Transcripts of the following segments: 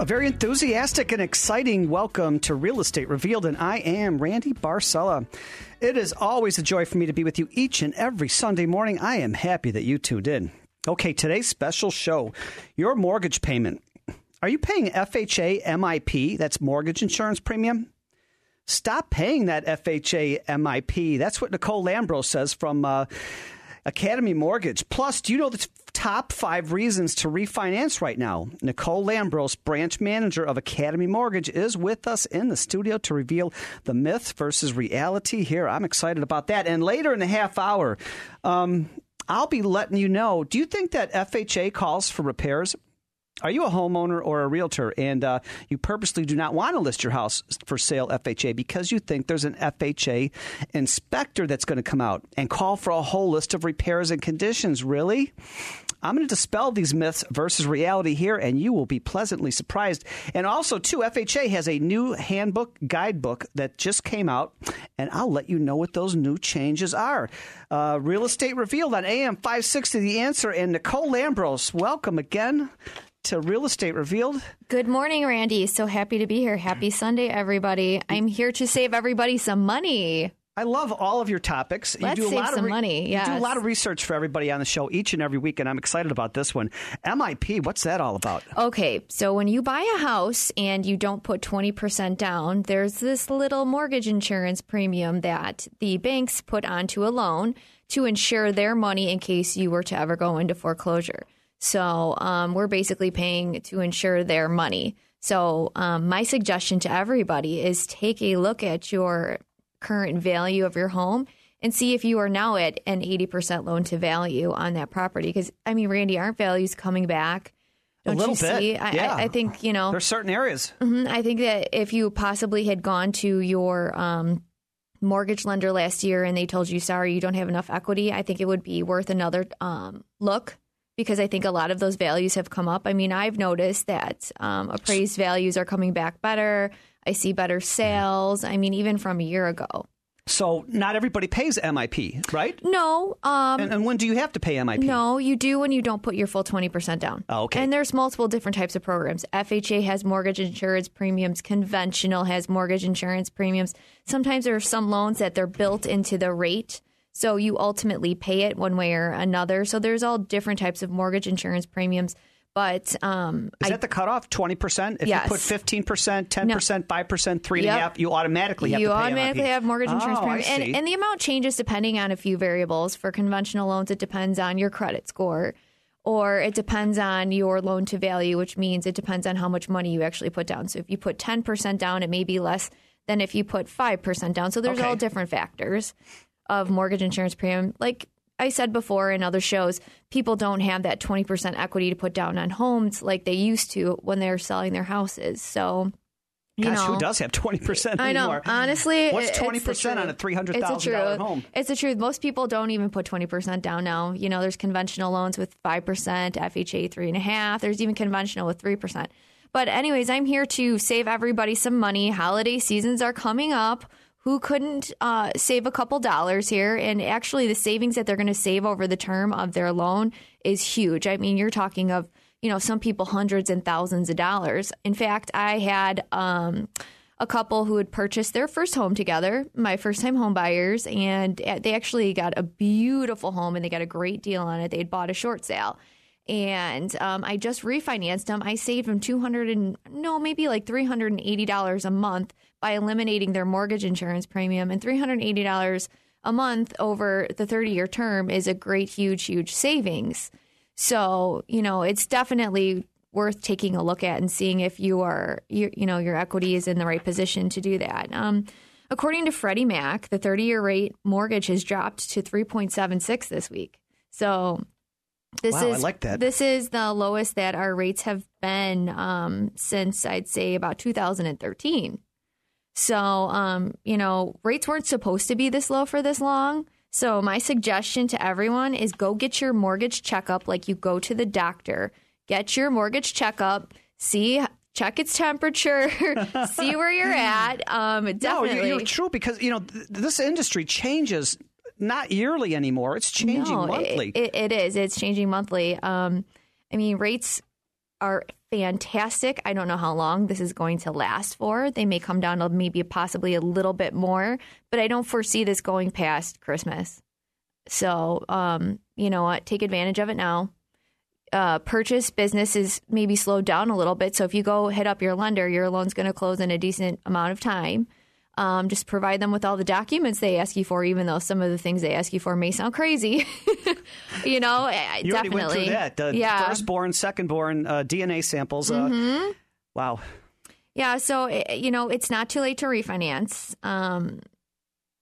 A very enthusiastic and exciting welcome to Real Estate Revealed, and I am Randy Barcella. It is always a joy for me to be with you each and every Sunday morning. I am happy that you tuned in. Okay, today's special show your mortgage payment. Are you paying FHA MIP? That's mortgage insurance premium. Stop paying that FHA MIP. That's what Nicole Lambros says from uh, Academy Mortgage. Plus, do you know the top five reasons to refinance right now? Nicole Lambros, branch manager of Academy Mortgage, is with us in the studio to reveal the myth versus reality here. I'm excited about that. And later in the half hour, um, I'll be letting you know. Do you think that FHA calls for repairs? Are you a homeowner or a realtor and uh, you purposely do not want to list your house for sale FHA because you think there's an FHA inspector that's going to come out and call for a whole list of repairs and conditions? Really? I'm going to dispel these myths versus reality here, and you will be pleasantly surprised. And also, too, FHA has a new handbook, guidebook that just came out, and I'll let you know what those new changes are. Uh, Real Estate Revealed on AM 560 The Answer, and Nicole Lambros, welcome again to Real Estate Revealed. Good morning, Randy. So happy to be here. Happy Sunday, everybody. I'm here to save everybody some money. I love all of your topics. Let's you do a save lot some of re- money, You do a lot of research for everybody on the show each and every week, and I'm excited about this one. MIP, what's that all about? Okay, so when you buy a house and you don't put 20% down, there's this little mortgage insurance premium that the banks put onto a loan to insure their money in case you were to ever go into foreclosure. So um, we're basically paying to insure their money. So um, my suggestion to everybody is take a look at your current value of your home and see if you are now at an 80% loan to value on that property. Because, I mean, Randy, aren't values coming back? Don't a little you bit. see? I, yeah. I, I think, you know, There's certain areas. Mhm. I think that if you possibly had gone to your um, mortgage lender last year and they told you, sorry, you don't have enough equity, I think it would be worth another um, look because I think a lot of those values have come up. I mean, I've noticed that um, appraised values are coming back better. I see better sales. I mean, even from a year ago. So not everybody pays MIP, right? No, um, And, and when do you have to pay MIP? No, you do when you don't put your full 20% down. Oh, okay. And there's multiple different types of programs. FHA has mortgage insurance premiums, conventional has mortgage insurance premiums. Sometimes there are some loans that they're built into the rate. So you ultimately pay it one way or another. So there's all different types of mortgage insurance premiums. But um, Is I, that the cutoff? Twenty percent? If Yes. you put fifteen percent, ten percent, five percent, three and a Yep. half, you automatically have you to pay automatically have mortgage insurance oh, premium, and, and the amount changes depending on a few variables. For conventional loans, it depends on your credit score, or it depends on your loan to value, which means it depends on how much money you actually put down. So if you put ten percent down, it may be less than if you put five percent down. So there's Okay. all different factors of mortgage insurance premium, like. I said before in other shows, people don't have that 20% equity to put down on homes like they used to when they're selling their houses. So, you Gosh, know, who does have twenty percent I know. Honestly, what's it- it's the twenty percent on a truth. three hundred It's the thousand dollar truth. home? It's the truth. Most people don't even put twenty percent down now. You know, there's conventional loans with five percent, FHA three and a half. There's even conventional with three percent. But anyways, I'm here to save everybody some money. Holiday seasons are coming up. Who couldn't uh, save a couple dollars here? And actually, the savings that they're going to save over the term of their loan is huge. I mean, you're talking of you know some people hundreds and thousands of dollars. In fact, I had. Um, a couple who had purchased their first home together, my first time home buyers, and they actually got a beautiful home and they got a great deal on it. They had bought a short sale. And um, I just refinanced them. I saved them two hundred and no, maybe like three hundred and eighty dollars a month by eliminating their mortgage insurance premium. And three hundred and eighty dollars a month over the thirty year term is a great, huge, huge savings. So you know, it's definitely worth taking a look at and seeing if you are, you, you know, your equity is in the right position to do that. Um, according to Freddie Mac, the 30 year rate mortgage has dropped to 3.76 this week. So this Wow, I is like that. this is the lowest that our rates have been um, since I'd say about 2013. So, um, you know, rates weren't supposed to be this low for this long. So, my suggestion to everyone is go get your mortgage checkup like you go to the doctor. Get your mortgage checkup, see check its temperature, see where you're at. Um, definitely. No, you're, you're true because you know th- this industry changes not yearly anymore. It's changing No, monthly. It, it, it is. It's changing monthly. Um, I mean, rates are fantastic. I don't know how long this is going to last for. They may come down to maybe possibly a little bit more, but I don't foresee this going past Christmas. So, um, you know what? Take advantage of it now. Uh, purchase business is maybe slowed down a little bit. So if you go hit up your lender, your loan's going to close in a decent amount of time. Um, just provide them with all the documents they ask you for, even though some of the things they ask you for may sound crazy. you know, you already definitely. went through that. The yeah. firstborn, secondborn uh, DNA samples. Uh, Mm-hmm. Wow. Yeah, so eh, you know, it's not too late to refinance. Um,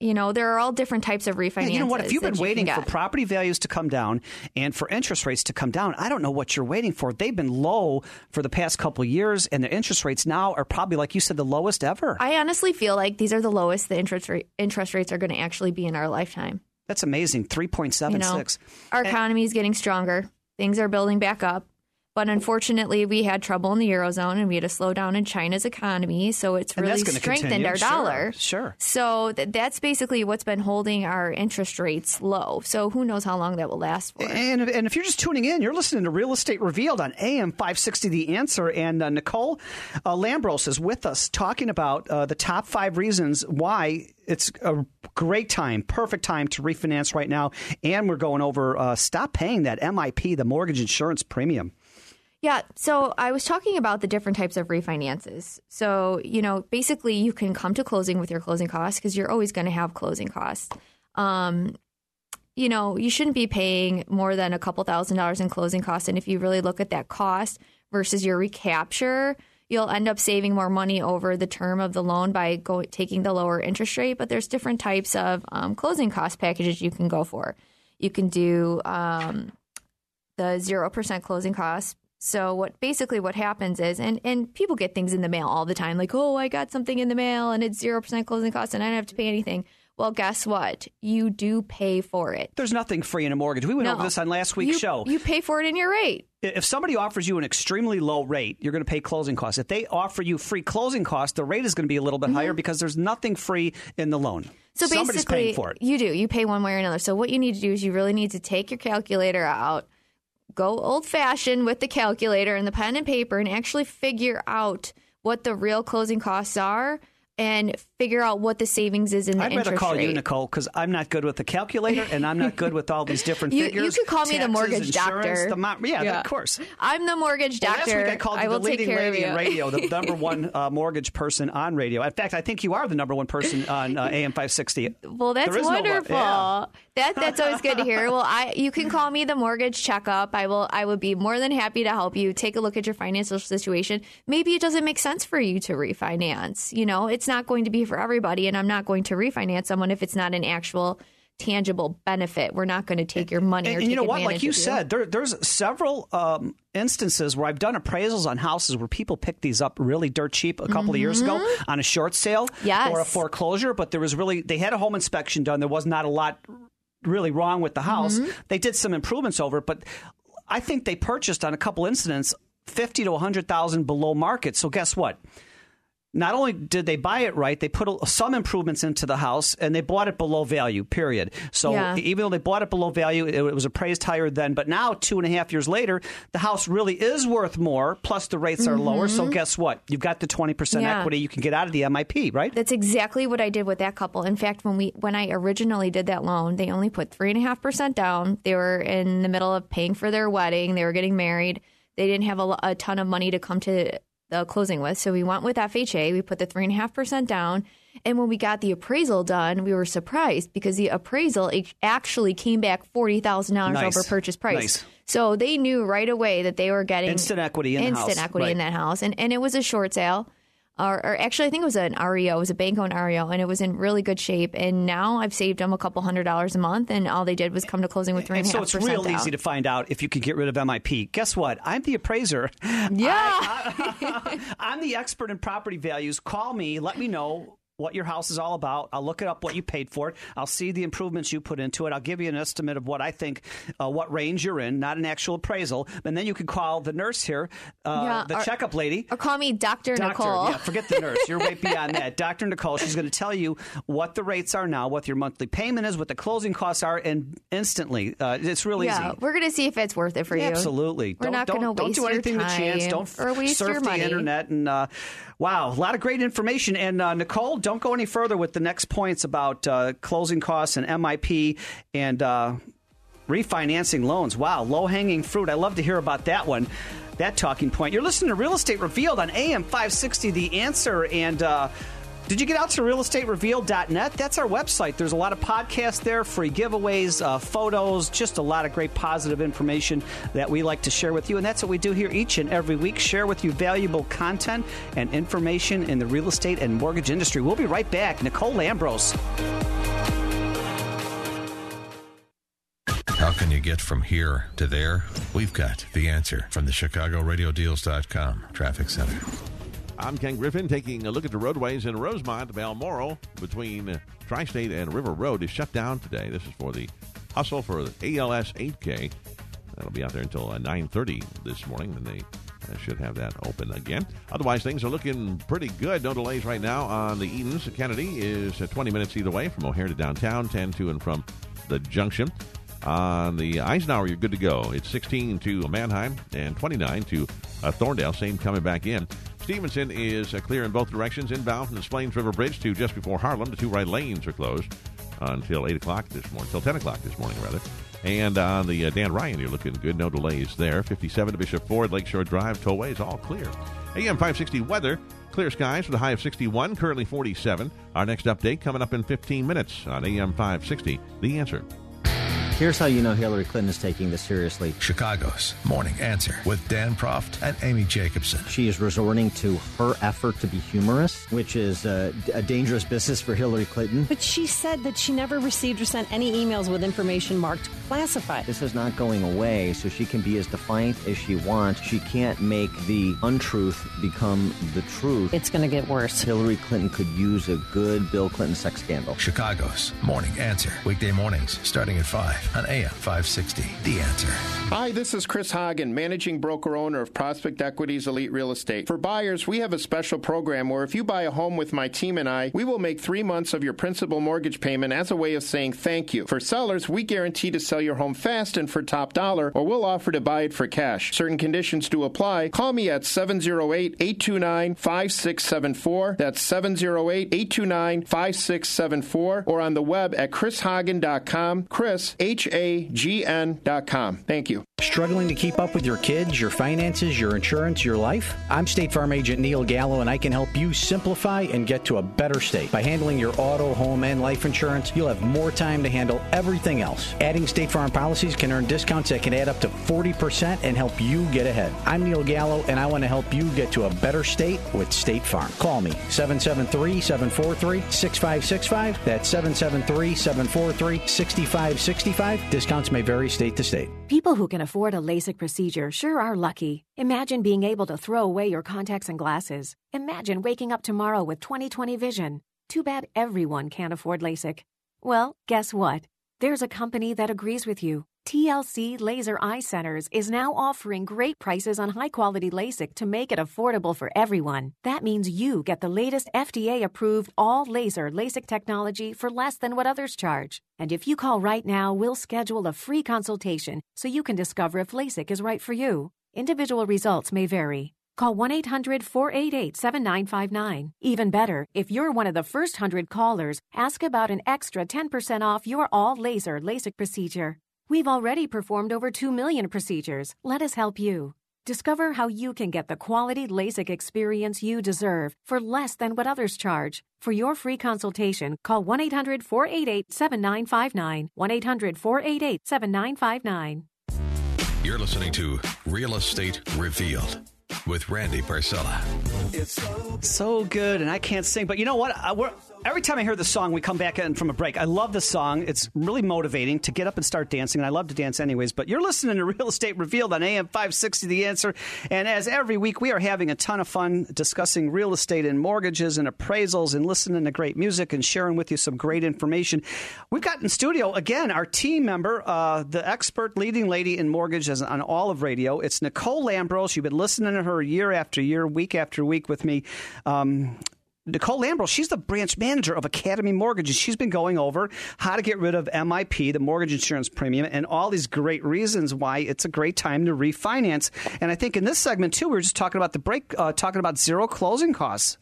you know, there are all different types of refinances. Yeah, you know what? If you've been you waiting for property values to come down and for interest rates to come down, I don't know what you're waiting for. They've been low for the past couple of years, and the interest rates now are probably, like you said, the lowest ever. I honestly feel like these are the lowest the interest rate, interest rates are going to actually be in our lifetime. That's amazing. Three point seven six. point You know, our economy is getting stronger. Things are building back up. But unfortunately, we had trouble in the eurozone, and we had a slowdown in China's economy. So it's really strengthened continue. our Sure, dollar. sure. So th- that's basically what's been holding our interest rates low. So who knows how long that will last for? And, and if you're just tuning in, you're listening to Real Estate Revealed on AM 560 The Answer. And uh, Nicole uh, Lambros is with us talking about uh, the top five reasons why it's a great time, perfect time to refinance right now. And we're going over uh, stop paying that MIP, the mortgage insurance premium. Yeah. So I was talking about the different types of refinances. So, you know, basically you can come to closing with your closing costs because you're always going to have closing costs. Um, you know, you shouldn't be paying more than a couple thousand dollars in closing costs. And if you really look at that cost versus your recapture, you'll end up saving more money over the term of the loan by go, taking the lower interest rate. But there's different types of um, closing cost packages you can go for. You can do um, the zero percent closing costs. So what basically what happens is, and and people get things in the mail all the time, like oh I got something in the mail and it's zero percent closing costs and I don't have to pay anything. Well, guess what? You do pay for it. There's nothing free in a mortgage. We went No. over this on last week's you, show. You pay for it in your rate. if somebody offers you an extremely low rate, you're going to pay closing costs. If they offer you free closing costs, the rate is going to be a little bit higher because there's nothing free in the loan. Mm-hmm. So Somebody's basically, paying for it. you do. You pay one way or another. So what you need to do is you really need to take your calculator out, go old fashioned with the calculator and the pen and paper, and actually figure out what the real closing costs are, and figure out what the savings is in the I'd interest rather call rate. you, Nicole, because I'm not good with the calculator and I'm not good with all these different You- you could call me the mortgage doctor. the mo- yeah, Yeah. of course. I'm the mortgage Well, doctor. last week I called you will the leading lady of in radio, the number one uh, mortgage person on radio. In fact, I think you are the number one person on uh, AM 560. Well, that's There is no wonderful. yeah. That that's always good to hear. Well, I you can call me the mortgage checkup. I will I would be more than happy to help you take a look at your financial situation. Maybe it doesn't make sense for you to refinance. You know, it's not going to be for everybody, and I'm not going to refinance someone if it's not an actual tangible benefit. We're not going to take your money or And, take and you know what? Like you of said, there, there's several um, instances where I've done appraisals on houses where people picked these up really dirt cheap a couple of years ago on a short sale Mm-hmm. Yes. or a foreclosure. But there was really they had a home inspection done. There was not a lot really wrong with the house. Mm-hmm. They did some improvements over it, but I think they purchased on a couple incidents fifty to hundred thousand below market. So guess what? Not only did they buy it right, they put some improvements into the house and they bought it below value, period. So Yeah. even though they bought it below value, it, was appraised higher then. But now, two and a half years later, the house really is worth more, plus the rates are lower. So guess what? You've got the 20% Mm-hmm. Yeah. equity you can get out of the MIP, right? That's exactly what I did with that couple. In fact, when we when I originally did that loan, they only put three and a half percent down. They were in the middle of paying for their wedding. They were getting married. They didn't have a, a ton of money to come to the closing with, so we went with FHA. We put the three and a half percent down, and when we got the appraisal done, we were surprised because the appraisal actually came back forty thousand dollars Nice. over purchase price. Nice. So they knew right away that they were getting Instant equity in instant equity in that house, and and it was a short sale, or, or actually I think it was an REO, it was a bank owned REO, and it was in really good shape. And now I've saved them a couple hundred dollars a month, and all they did was come to closing with three And and so it's real down. easy to find out if you can get rid of MIP. Guess what? I'm the appraiser. yeah, I'm the expert in property values. Call me. Let me know what your house is all about. I'll look it up what you paid for it. I'll see the improvements you put into it. I'll give you an estimate of what I think, uh, what range you're in, not an actual appraisal. And then you can call the nurse here, uh, Yeah, the or- checkup lady. Or call me Dr. Doctor, Nicole. yeah, forget the nurse. You're way beyond that. Dr. Nicole, she's going to tell you what the rates are now, what your monthly payment is, what the closing costs are, and instantly. Uh, it's real yeah, easy. we're going to see if it's worth it for you. Absolutely. We're don't, not gonna don't waste do your anything with chance. Don't or waste surf your the money. internet. And uh, wow, a lot of great information. And uh, Nicole, don't go any further with the next points about uh, closing costs and MIP and uh, refinancing loans. Wow, low hanging fruit. I love to hear about that one. That talking point. You're listening to Real Estate Revealed on AM 560 The Answer. And uh, did you get out to realestaterevealed.net? That's our website. There's a lot of podcasts there, free giveaways, uh, photos, just a lot of great positive information that we like to share with you. And that's what we do here each and every week share with you valuable content and information in the real estate and mortgage industry. We'll be right back. Nicole Lambros. How can you get from here to there? We've got the answer from the ChicagoRadioDeals.com Traffic Center. I'm Ken Griffin taking a look at the roadways in Rosemont. Balmoral between Tri State and River Road is shut down today. This is for the hustle for the ALS 8K. That'll be out there until uh, 9:30 this morning, and they uh, should have that open again. Otherwise, things are looking pretty good. No delays right now on the Edens. Kennedy is uh, 20 minutes either way from O'Hare to downtown, 10 to and from the junction. On the Eisenhower, you're good to go. It's 16 to Mannheim and 29 to Thorndale. Same coming back in. Stevenson is uh, clear in both directions. Inbound from the Des Plaines River Bridge to just before Harlem. The two right lanes are closed until 8 o'clock this morning, until 10 o'clock this morning, rather. And on the uh, Dan Ryan, you're looking good. No delays there. 57 to Bishop Ford, Lakeshore Drive, tollways, all clear. AM 560 weather. Clear skies with a high of 61, currently 47. Our next update coming up in 15 minutes on AM 560. The answer. Here's how you know Hillary Clinton is taking this seriously. Chicago's Morning Answer with Dan Proft and Amy Jacobson. She is resorting to her effort to be humorous, which is uh, a dangerous business for Hillary Clinton. But she said that she never received or sent any emails with information marked classified. This is not going away, so she can be as defiant as she wants. She can't make the untruth become the truth. It's going to get worse. Hillary Clinton could use a good Bill Clinton sex scandal. Chicago's Morning Answer. Weekday mornings starting at 5 on AM 560. The Answer. Hi, this is Chris Hagn, managing broker owner of Prospect Equities Elite Real Estate. For buyers, we have a special program where if you buy a home with my team and I, we will make three months of your principal mortgage payment as a way of saying thank you. For sellers, we guarantee to sell your home fast and for top dollar, or we'll offer to buy it for cash. Certain conditions do apply. Call me at 708 829 5674. That's 708 829 5674, or on the web at chrishagn.com. Chris, H A G N.com. Thank you. Struggling to keep up with your kids, your finances, your insurance, your life? I'm State Farm Agent Neil Gallo, and I can help you simplify and get to a better state. By handling your auto, home, and life insurance, you'll have more time to handle everything else. Adding State Farm policies can earn discounts that can add up to 40% and help you get ahead. I'm Neil Gallo, and I want to help you get to a better state with State Farm. Call me 773 743 6565. That's 773 743 6565. Discounts may vary state to state. People who can afford a LASIK procedure sure are lucky. Imagine being able to throw away your contacts and glasses. Imagine waking up tomorrow with 20/20 vision. Too bad everyone can't afford LASIK. Well, guess what? There's a company that agrees with you. TLC Laser Eye Centers is now offering great prices on high quality LASIK to make it affordable for everyone. That means you get the latest FDA approved all laser LASIK technology for less than what others charge. And if you call right now, we'll schedule a free consultation so you can discover if LASIK is right for you. Individual results may vary. Call 1 800 488 7959. Even better, if you're one of the first 100 callers, ask about an extra 10% off your all laser LASIK procedure. We've already performed over 2 million procedures. Let us help you. Discover how you can get the quality LASIK experience you deserve for less than what others charge. For your free consultation, call 1 800 488 7959. 1 800 488 7959. You're listening to Real Estate Revealed with Randy Barcella. It's So good, and I can't sing, but you know what? I, we're, every time I hear the song, we come back in from a break. I love this song. It's really motivating to get up and start dancing, and I love to dance anyways. But you're listening to Real Estate Revealed on AM 560 The Answer. And as every week, we are having a ton of fun discussing real estate and mortgages and appraisals and listening to great music and sharing with you some great information. We've got in studio, again, our team member, uh, the expert leading lady in mortgages on all of radio. It's Nicole Lambros. You've been listening to her year after year, week after week with me. Um, Nicole Lambros, she's the branch manager of Academy Mortgages. She's been going over how to get rid of MIP, the mortgage insurance premium, and all these great reasons why it's a great time to refinance. And I think in this segment, too, we were just talking about the break, uh, talking about zero closing costs.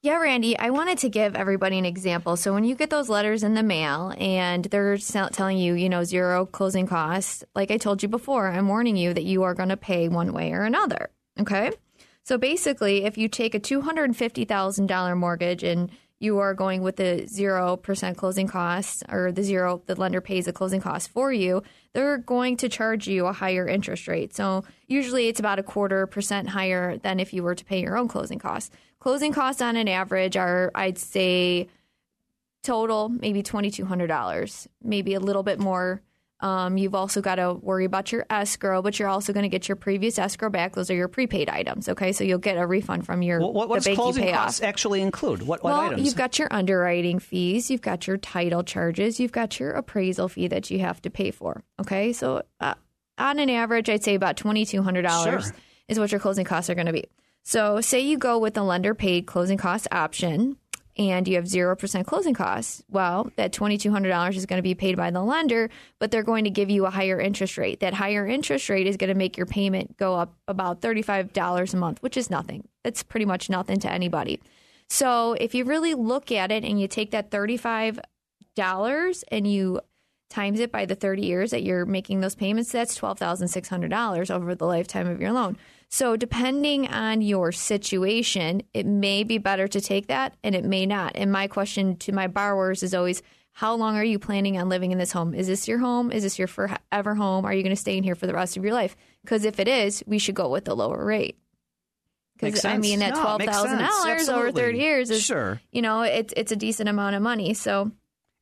Yeah, Randy, I wanted to give everybody an example. So when you get those letters in the mail and they're telling you, you know, zero closing costs, like I told you before, I'm warning you that you are going to pay one way or another. Okay? So basically, if you take a $250,000 mortgage and you are going with the 0% closing costs or the zero, the lender pays the closing cost for you, they're going to charge you a higher interest rate. So usually it's about a quarter percent higher than if you were to pay your own closing costs. Closing costs on an average are, I'd say, total maybe $2,200, maybe a little bit more um, you've also got to worry about your escrow, but you're also going to get your previous escrow back. Those are your prepaid items. Okay, so you'll get a refund from your what, what the bank closing you pay costs off. actually include? What, what well, items? you've got your underwriting fees, you've got your title charges, you've got your appraisal fee that you have to pay for. Okay, so uh, on an average, I'd say about twenty two hundred dollars Sure. is what your closing costs are going to be. So, say you go with the lender paid closing cost option and you have 0% closing costs. Well, that $2,200 is going to be paid by the lender, but they're going to give you a higher interest rate. That higher interest rate is going to make your payment go up about $35 a month, which is nothing. That's pretty much nothing to anybody. So, if you really look at it and you take that $35 and you times it by the 30 years that you're making those payments, that's $12,600 over the lifetime of your loan. So, depending on your situation, it may be better to take that and it may not. And my question to my borrowers is always, how long are you planning on living in this home? Is this your home? Is this your forever home? Are you going to stay in here for the rest of your life? Because if it is, we should go with the lower rate. Because I mean, it twelve thousand dollars over thirty years is Sure. You know, it's it's a decent amount of money. So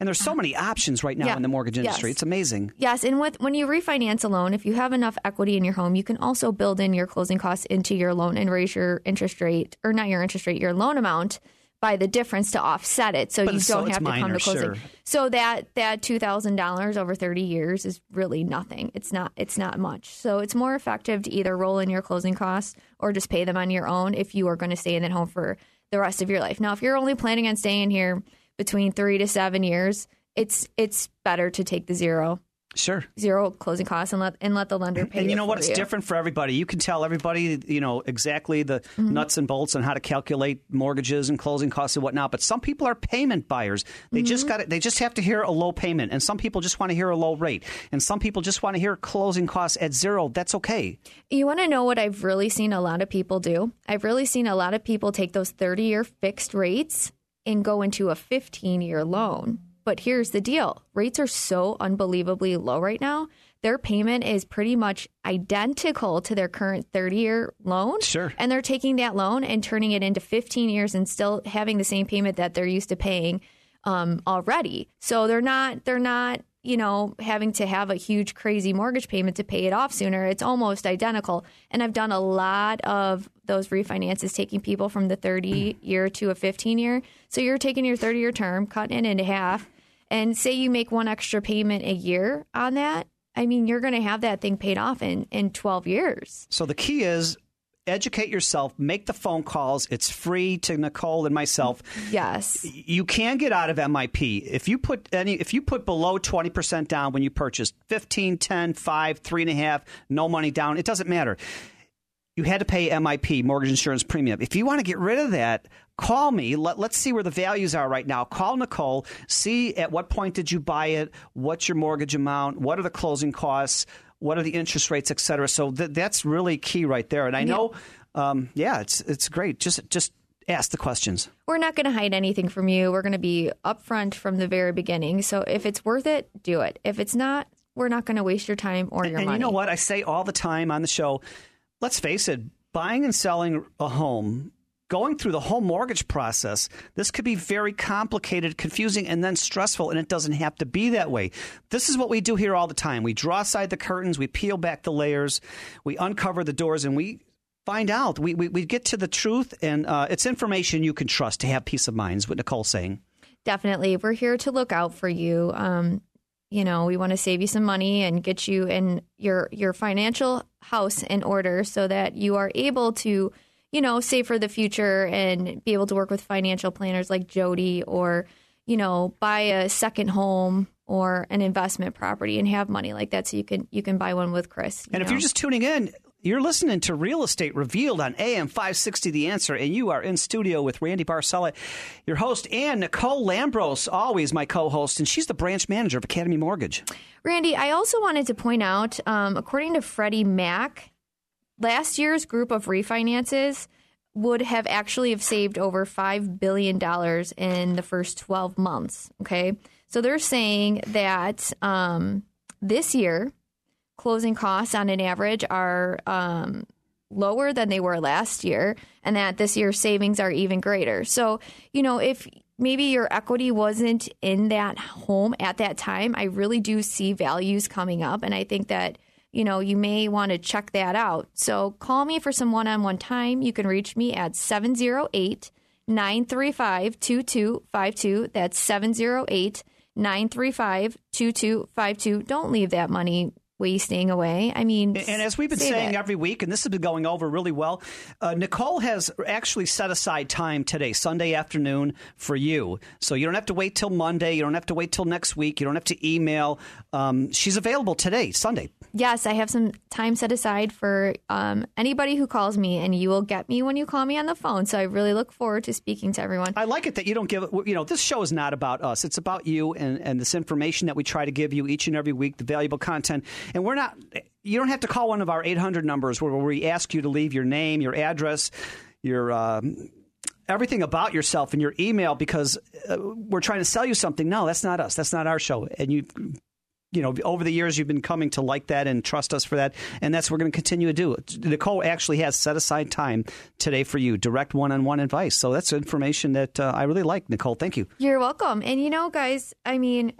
and there's so many options right now Yeah. in the mortgage industry. Yes. It's amazing. Yes, and with when you refinance a loan, if you have enough equity in your home, you can also build in your closing costs into your loan and raise your interest rate, or not your interest rate, your loan amount by the difference to offset it, so But you don't have to come to closing. sure. So that that two thousand dollars over thirty years is really nothing. It's not it's not much. So it's more effective to either roll in your closing costs or just pay them on your own if you are going to stay in that home for the rest of your life. Now, if you're only planning on staying here between three to seven years, it's it's better to take the zero Sure. zero closing costs and let and let the lender pay. And you know what? It's you. different for everybody. You can tell everybody, you know, exactly the Mm-hmm. nuts and bolts on how to calculate mortgages and closing costs and whatnot. But some people are payment buyers. They just Mm-hmm. got They just have to hear a low payment, and some people just want to hear a low rate, and some people just want to hear closing costs at zero. That's okay. You want to know what I've really seen a lot of people do? I've really seen a lot of people take those 30 year fixed rates and go into a 15 year loan. But here's the deal rates are so unbelievably low right now. Their payment is pretty much identical to their current 30 year loan. Sure. And they're taking that loan and turning it into 15 years and still having the same payment that they're used to paying um, already. So they're not, they're not, you know, having to have a huge, crazy mortgage payment to pay it off sooner. It's almost identical. And I've done a lot of those refinances, taking people from the 30 year to a 15 year. So you're taking your 30 year term, cutting it into half, and say you make one extra payment a year on that. I mean, you're going to have that thing paid off in, in 12 years. So the key is educate yourself, make the phone calls. It's free to Nicole and myself. Yes. You can get out of MIP if you put any if you put below twenty percent down when you purchase 15, 10, 5, three and a half, no money down. It doesn't matter. You had to pay MIP, mortgage insurance premium. If you want to get rid of that, call me. Let, let's see where the values are right now. Call Nicole. See at what point did you buy it? What's your mortgage amount? What are the closing costs? What are the interest rates, et cetera? So th- that's really key right there. And I know, um, yeah, it's it's great. Just just ask the questions. We're not going to hide anything from you. We're going to be upfront from the very beginning. So if it's worth it, do it. If it's not, we're not going to waste your time or your and money. And you know what? I say all the time on the show let's face it, buying and selling a home going through the whole mortgage process, this could be very complicated, confusing, and then stressful, and it doesn't have to be that way. This is what we do here all the time. We draw aside the curtains, we peel back the layers, we uncover the doors, and we find out. We, we, we get to the truth, and uh, it's information you can trust to have peace of mind, is what Nicole's saying. Definitely. We're here to look out for you. Um, you know, we want to save you some money and get you in your your financial house in order so that you are able to, you know, save for the future and be able to work with financial planners like Jody or, you know, buy a second home or an investment property and have money like that so you can you can buy one with Chris. And know? if you're just tuning in, you're listening to Real Estate Revealed on AM 560 The Answer, and you are in studio with Randy Barcella, your host, and Nicole Lambros, always my co host, and she's the branch manager of Academy Mortgage. Randy, I also wanted to point out, um, according to Freddie Mac, last year's group of refinances would have actually have saved over $5 billion in the first 12 months. Okay. So they're saying that um, this year, closing costs on an average are um, lower than they were last year, and that this year's savings are even greater. So, you know, if maybe your equity wasn't in that home at that time, I really do see values coming up, and I think that. You know, you may want to check that out. So call me for some one on one time. You can reach me at 708 935 2252. That's 708 935 2252. Don't leave that money wasting away. I mean, and as we've been saying it. every week, and this has been going over really well, uh, Nicole has actually set aside time today, Sunday afternoon, for you. So you don't have to wait till Monday. You don't have to wait till next week. You don't have to email. Um, she's available today, Sunday. Yes, I have some time set aside for um, anybody who calls me, and you will get me when you call me on the phone. So I really look forward to speaking to everyone. I like it that you don't give. You know, this show is not about us. It's about you and, and this information that we try to give you each and every week, the valuable content. And we're not. You don't have to call one of our 800 numbers where we ask you to leave your name, your address, your. Um, everything about yourself in your email because uh, we're trying to sell you something. No, that's not us. That's not our show. And you you know, over the years you've been coming to like that and trust us for that, and that's what we're going to continue to do. Nicole actually has set aside time today for you, direct one-on-one advice. So that's information that uh, I really like. Nicole, thank you. You're welcome. And you know, guys, I mean,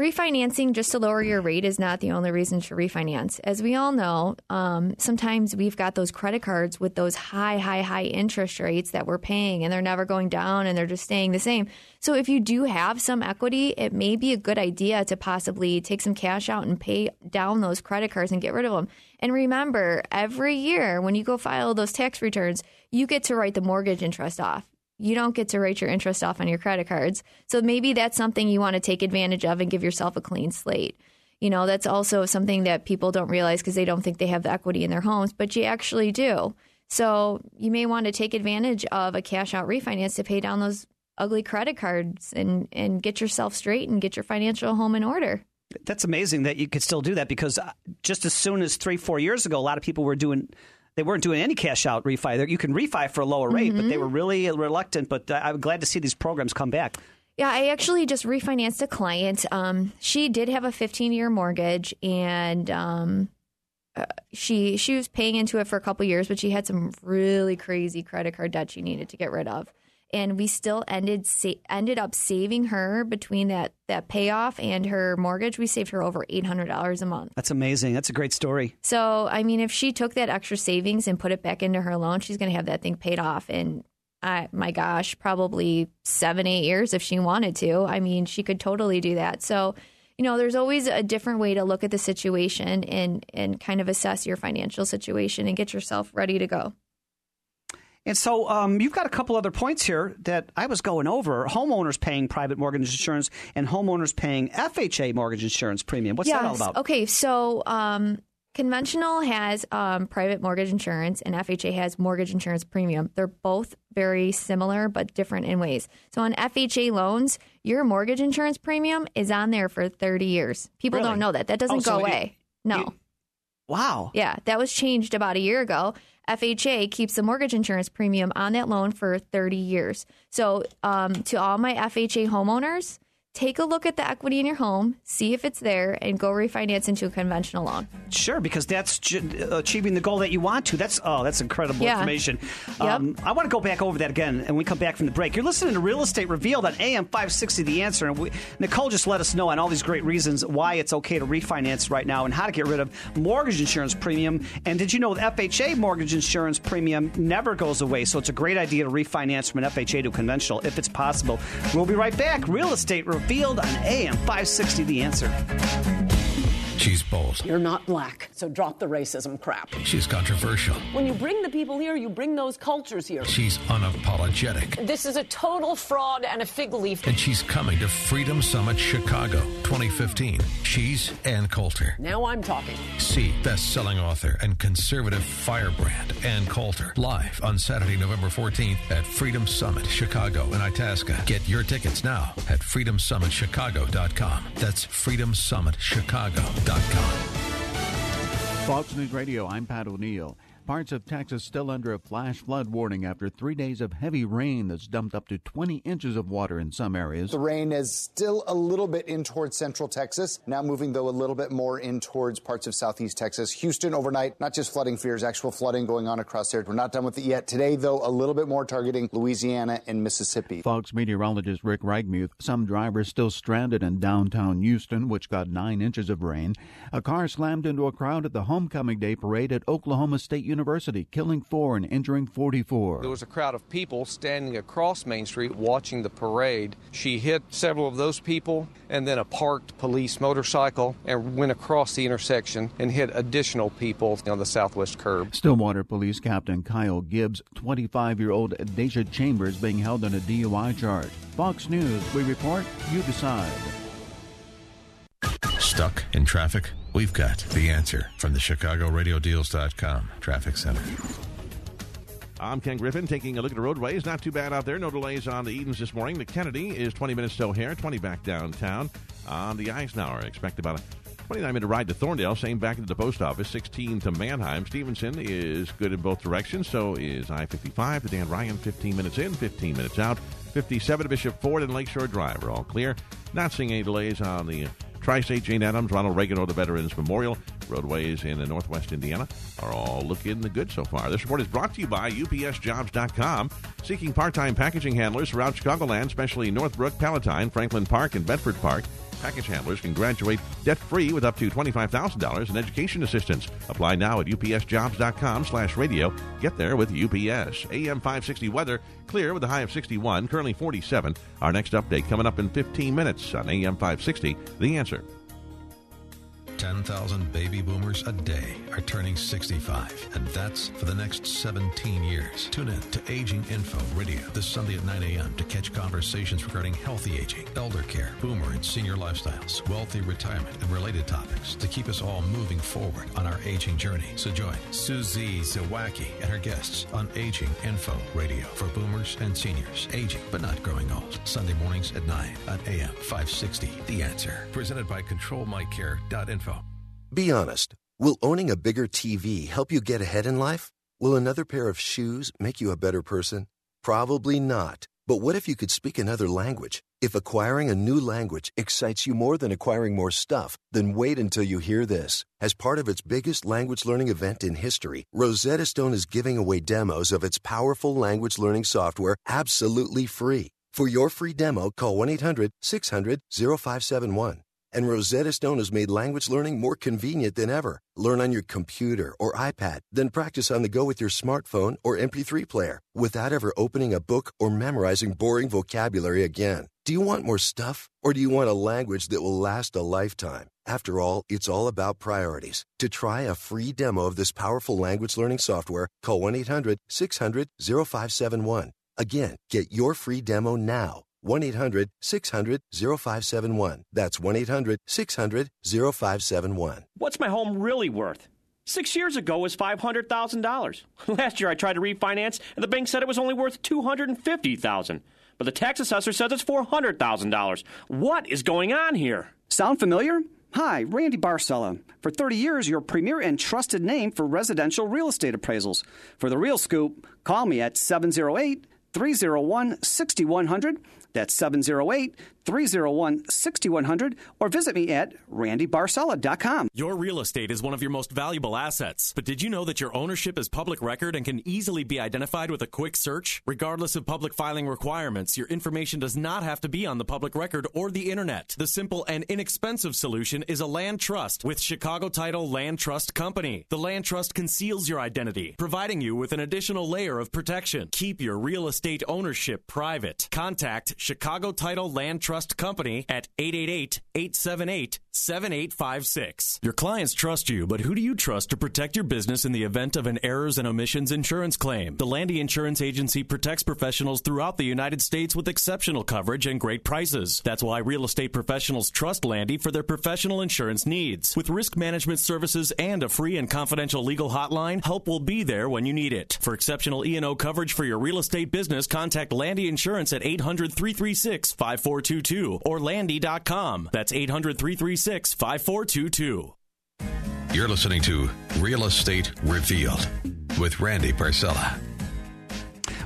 refinancing just to lower your rate is not the only reason to refinance. As we all know, um, sometimes we've got those credit cards with those high, high, high interest rates that we're paying, and they're never going down, and they're just staying the same. So if you do have some equity, it may be a good idea to possibly take some cash out and pay down those credit cards and get rid of them. And remember, every year when you go file those tax returns, you get to write the mortgage interest off you don't get to write your interest off on your credit cards. So maybe that's something you want to take advantage of and give yourself a clean slate. You know, that's also something that people don't realize because they don't think they have the equity in their homes, but you actually do. So you may want to take advantage of a cash out refinance to pay down those ugly credit cards and, and get yourself straight and get your financial home in order. That's amazing that you could still do that because uh, just as soon as three, four years ago, a lot of people were doing they weren't doing any cash out refi. You can refi for a lower rate, mm-hmm. but they mm-hmm. were really reluctant. But I'm glad to see these programs come back. Yeah, I actually just refinanced a client. Um, she did have a 15 year mortgage, and um, uh, she she was paying into it for a couple years, but she had some really crazy credit card debt she needed to get rid of and we still ended sa- ended up saving her between that that payoff and her mortgage. We saved her over eight hundred dollars a month. That's amazing. That's a great story. So I mean, if she took that extra savings and put it back into her loan, she's going to have that thing paid off in. I, my gosh, probably seven, eight years if she wanted to. I mean, she could totally do that. So, you know, there's always a different way to look at the situation and and kind of assess your financial situation and get yourself ready to go. And so um, you've got a couple other points here that I was going over. Homeowners paying private mortgage insurance and homeowners paying FHA mortgage insurance premium. What's yes. that all about? Okay, so um, conventional has um, private mortgage insurance and FHA has mortgage insurance premium. They're both very similar but different in ways. So on FHA loans, your mortgage insurance premium is on there for 30 years. People really? don't know that. That doesn't oh, go so away. You, no. Wow. Yeah, that was changed about a year ago. FHA keeps the mortgage insurance premium on that loan for 30 years. So, um, to all my FHA homeowners, take a look at the equity in your home, see if it's there, and go refinance into a conventional loan. Sure, because that's j- achieving the goal that you want to. That's oh, that's incredible Yeah. information. Yep. Um, I want to go back over that again, and we come back from the break. You're listening to Real Estate Revealed on AM 560. The answer, and we, Nicole just let us know on all these great reasons why it's okay to refinance right now, and how to get rid of mortgage insurance premium. And did you know the FHA mortgage insurance premium never goes away? So it's a great idea to refinance from an FHA to conventional if it's possible. We'll be right back. Real Estate Revealed on AM 560. The answer. She's bold. You're not black, so drop the racism crap. She's controversial. When you bring the people here, you bring those cultures here. She's unapologetic. This is a total fraud and a fig leaf. And she's coming to Freedom Summit Chicago 2015. She's Ann Coulter. Now I'm talking. See best-selling author and conservative firebrand Ann Coulter live on Saturday, November 14th at Freedom Summit Chicago in Itasca. Get your tickets now at freedomsummitchicago.com. That's freedomsummitchicago.com. Fox News Radio, I'm Pat O'Neill. Parts of Texas still under a flash flood warning after three days of heavy rain that's dumped up to 20 inches of water in some areas. The rain is still a little bit in towards central Texas, now moving though a little bit more in towards parts of southeast Texas. Houston overnight, not just flooding fears, actual flooding going on across there. We're not done with it yet. Today, though, a little bit more targeting Louisiana and Mississippi. Fox meteorologist Rick Reichmuth, some drivers still stranded in downtown Houston, which got nine inches of rain. A car slammed into a crowd at the Homecoming Day parade at Oklahoma State University, killing four and injuring 44. There was a crowd of people standing across Main Street watching the parade. She hit several of those people and then a parked police motorcycle and went across the intersection and hit additional people on the southwest curb. Stillwater Police Captain Kyle Gibbs, 25 year old Adacia Chambers being held on a DUI charge. Fox News, we report, you decide. Stuck in traffic? We've got the answer from the ChicagoRadioDeals.com Traffic Center. I'm Ken Griffin taking a look at the roadways. Not too bad out there. No delays on the Edens this morning. The Kennedy is 20 minutes to O'Hare, 20 back downtown. On the Eisenhower, expect about a 29 minute ride to Thorndale, same back into the post office, 16 to Mannheim. Stevenson is good in both directions, so is I 55 to Dan Ryan, 15 minutes in, 15 minutes out. 57 to Bishop Ford and Lakeshore Drive are all clear. Not seeing any delays on the Tri State Jane Addams, Ronald Reagan, or the Veterans Memorial. Roadways in northwest Indiana are all looking the good so far. This report is brought to you by UPSJobs.com. Seeking part time packaging handlers throughout Chicagoland, especially Northbrook, Palatine, Franklin Park, and Bedford Park. Package handlers can graduate debt free with up to $25,000 in education assistance. Apply now at upsjobs.com slash radio. Get there with UPS. AM 560 weather, clear with a high of 61, currently 47. Our next update coming up in 15 minutes on AM 560. The answer. 10,000 baby boomers a day are turning 65, and that's for the next 17 years. Tune in to Aging Info Radio this Sunday at 9 a.m. to catch conversations regarding healthy aging, elder care, boomer and senior lifestyles, wealthy retirement, and related topics to keep us all moving forward on our aging journey. So join Susie Zawacki and her guests on Aging Info Radio for boomers and seniors, aging but not growing old. Sunday mornings at 9 on AM 560. The Answer. Presented by ControlMyCare.info. Be honest. Will owning a bigger TV help you get ahead in life? Will another pair of shoes make you a better person? Probably not. But what if you could speak another language? If acquiring a new language excites you more than acquiring more stuff, then wait until you hear this. As part of its biggest language learning event in history, Rosetta Stone is giving away demos of its powerful language learning software absolutely free. For your free demo, call 1 800 600 0571. And Rosetta Stone has made language learning more convenient than ever. Learn on your computer or iPad, then practice on the go with your smartphone or MP3 player without ever opening a book or memorizing boring vocabulary again. Do you want more stuff or do you want a language that will last a lifetime? After all, it's all about priorities. To try a free demo of this powerful language learning software, call 1 800 600 0571. Again, get your free demo now. 1 800 600 0571. That's 1 800 600 0571. What's my home really worth? Six years ago it was $500,000. Last year I tried to refinance and the bank said it was only worth 250,000. But the tax assessor says it's $400,000. What is going on here? Sound familiar? Hi, Randy Barcella. For 30 years, your premier and trusted name for residential real estate appraisals. For the real scoop, call me at 708 301 6100. That's 708 301 6100 or visit me at randybarcella.com. Your real estate is one of your most valuable assets. But did you know that your ownership is public record and can easily be identified with a quick search? Regardless of public filing requirements, your information does not have to be on the public record or the internet. The simple and inexpensive solution is a land trust with Chicago Title Land Trust Company. The land trust conceals your identity, providing you with an additional layer of protection. Keep your real estate ownership private. Contact Chicago Title Land Trust Company at 888 878 7856. Your clients trust you, but who do you trust to protect your business in the event of an errors and omissions insurance claim? The Landy Insurance Agency protects professionals throughout the United States with exceptional coverage and great prices. That's why real estate professionals trust Landy for their professional insurance needs. With risk management services and a free and confidential legal hotline, help will be there when you need it. For exceptional E&O coverage for your real estate business, contact Landy Insurance at 800-336-5422 or landy.com. That's 800-336 5422. You're listening to Real Estate Revealed with Randy Barcella.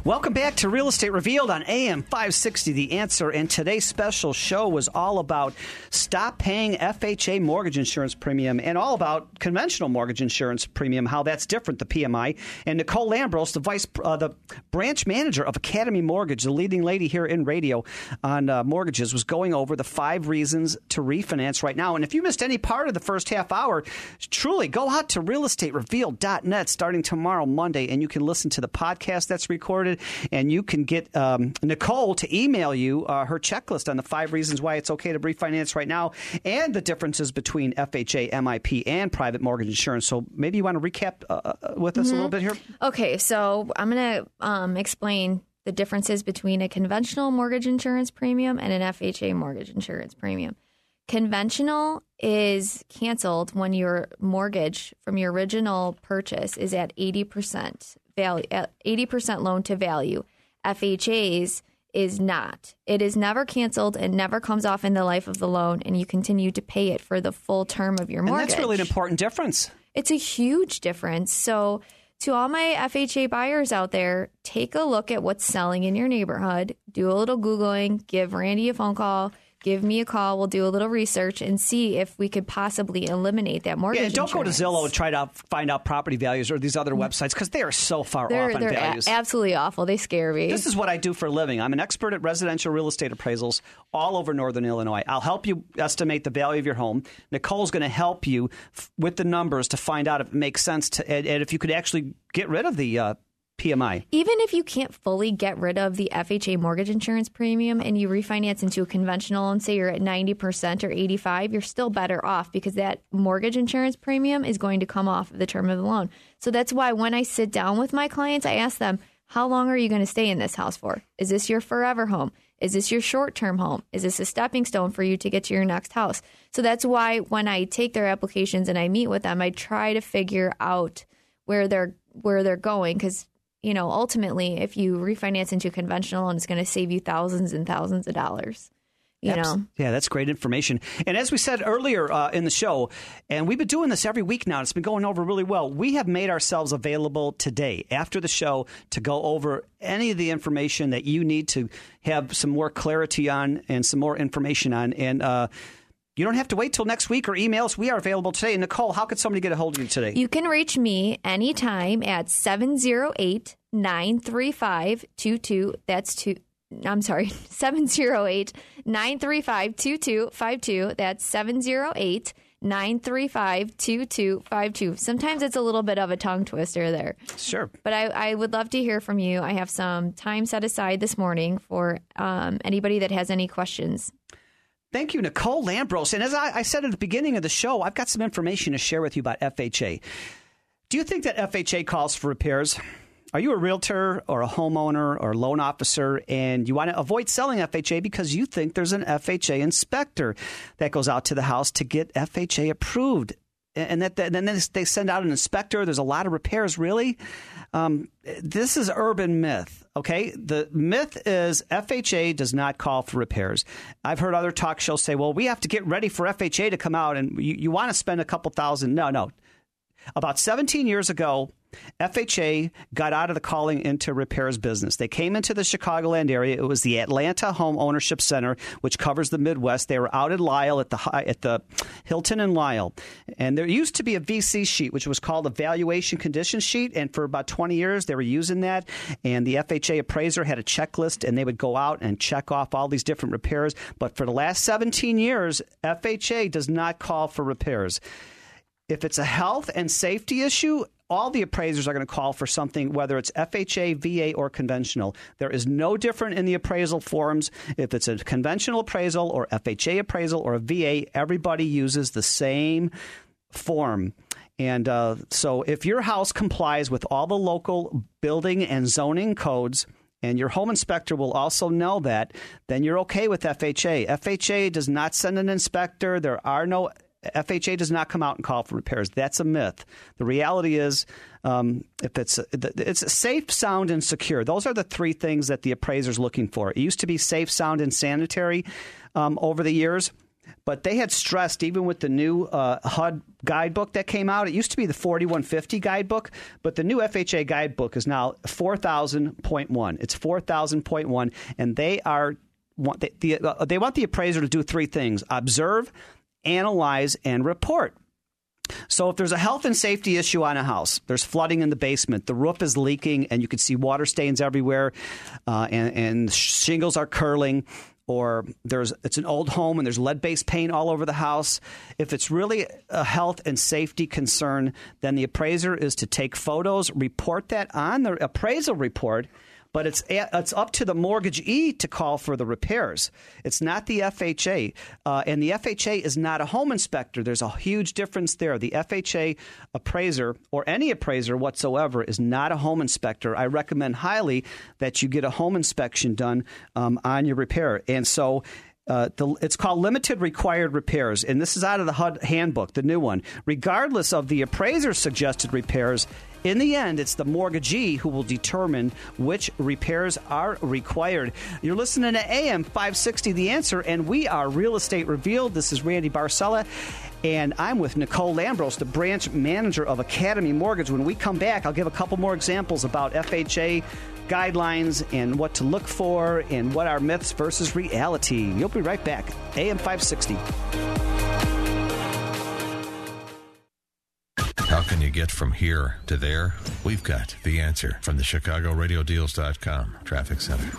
Welcome back to Real Estate Revealed on AM 560 The Answer. And today's special show was all about stop paying FHA mortgage insurance premium and all about conventional mortgage insurance premium, how that's different, the PMI. And Nicole Lambros, the vice, uh, the branch manager of Academy Mortgage, the leading lady here in radio on uh, mortgages, was going over the five reasons to refinance right now. And if you missed any part of the first half hour, truly go out to realestaterevealed.net starting tomorrow, Monday, and you can listen to the podcast that's recorded and you can get um, Nicole to email you uh, her checklist on the five reasons why it's okay to refinance right now and the differences between FHA, MIP, and private mortgage insurance. So maybe you want to recap uh, uh with us mm-hmm. a little mm-hmm. bit here? Okay, so I'm going to um, explain the differences between a conventional mortgage insurance premium and an FHA mortgage insurance premium. Conventional is canceled when your mortgage from your original purchase is at 80% value, 80% loan to value. FHA's is not. It is never canceled and never comes off in the life of the loan, and you continue to pay it for the full term of your mortgage. And that's really an important difference. It's a huge difference. So, to all my FHA buyers out there, take a look at what's selling in your neighborhood, do a little Googling, give Randy a phone call give me a call. We'll do a little research and see if we could possibly eliminate that mortgage. Yeah, don't insurance. go to Zillow and try to find out property values or these other websites because they are so far they're, off on they're values. A- absolutely awful. They scare me. This is what I do for a living. I'm an expert at residential real estate appraisals all over northern Illinois. I'll help you estimate the value of your home. Nicole's going to help you f- with the numbers to find out if it makes sense to and, and if you could actually get rid of the uh, PMI. Even if you can't fully get rid of the FHA mortgage insurance premium and you refinance into a conventional and say you're at 90% or 85, you're still better off because that mortgage insurance premium is going to come off of the term of the loan. So that's why when I sit down with my clients, I ask them, how long are you going to stay in this house for? Is this your forever home? Is this your short term home? Is this a stepping stone for you to get to your next house? So that's why when I take their applications and I meet with them, I try to figure out where they're where they're going because you know, ultimately, if you refinance into conventional and it's going to save you thousands and thousands of dollars. You know, yeah, that's great information. And as we said earlier uh, in the show, and we've been doing this every week now, it's been going over really well. We have made ourselves available today after the show to go over any of the information that you need to have some more clarity on and some more information on. And uh, you don't have to wait till next week or email us. We are available today. Nicole, how could somebody get a hold of you today? You can reach me anytime at 708 935 22. That's two. I'm sorry, 708 935 2252. That's 708 935 2252. Sometimes it's a little bit of a tongue twister there. Sure. But I, I would love to hear from you. I have some time set aside this morning for um, anybody that has any questions. Thank you, Nicole Lambros. And as I, I, said at the beginning of the show, I've got some information to share with you about FHA. Do you think that FHA calls for repairs? Are you a realtor or a homeowner or a loan officer and you want to avoid selling FHA because you think there's an FHA inspector that goes out to the house to get FHA approved? And that, and then they send out an inspector. There's a lot of repairs. Really, um, this is urban myth. Okay, the myth is FHA does not call for repairs. I've heard other talk shows say, "Well, we have to get ready for FHA to come out, and you, you want to spend a couple thousand. No, no. About 17 years ago, FHA got out of the calling into repairs business. They came into the Chicagoland area. It was the Atlanta Home Ownership Center, which covers the Midwest. They were out at Lisle at the at the Hilton and Lisle, and there used to be a VC sheet, which was called a valuation condition sheet. And for about 20 years, they were using that. And the FHA appraiser had a checklist, and they would go out and check off all these different repairs. But for the last 17 years, FHA does not call for repairs. If it's a health and safety issue, all the appraisers are going to call for something, whether it's FHA, VA, or conventional. There is no different in the appraisal forms. If it's a conventional appraisal or FHA appraisal or a VA, everybody uses the same form. And uh, so if your house complies with all the local building and zoning codes, and your home inspector will also know that, then you're okay with FHA. FHA does not send an inspector. There are no FHA does not come out and call for repairs. That's a myth. The reality is, um, if it's it's safe, sound, and secure. Those are the three things that the appraiser's looking for. It used to be safe, sound, and sanitary um, over the years. But they had stressed, even with the new uh, HUD guidebook that came out, it used to be the 4150 guidebook, but the new FHA guidebook is now 4000.1. It's 4000.1, and they are want they, the, uh, they want the appraiser to do three things: observe, analyze, and report. So, if there's a health and safety issue on a house, there's flooding in the basement, the roof is leaking, and you can see water stains everywhere, uh, and, and shingles are curling, or there's it's an old home and there's lead-based paint all over the house. If it's really a health and safety concern, then the appraiser is to take photos, report that on the appraisal report, but it's it's up to the mortgagee to call for the repairs. It's not the FHA, uh, and the FHA is not a home inspector. There's a huge difference there. The FHA appraiser or any appraiser whatsoever is not a home inspector. I recommend highly that you get a home inspection done um, on your repair, and so. Uh, the, it's called limited required repairs, and this is out of the HUD handbook, the new one. Regardless of the appraiser's suggested repairs, in the end, it's the mortgagee who will determine which repairs are required. You're listening to AM 560 The Answer, and we are Real Estate Revealed. This is Randy Barcella. And I'm with Nicole Lambros, the branch manager of Academy Mortgage. When we come back, I'll give a couple more examples about FHA guidelines and what to look for and what are myths versus reality. You'll be right back. AM 560. How can you get from here to there? We've got the answer from the ChicagoRadioDeals.com Traffic Center.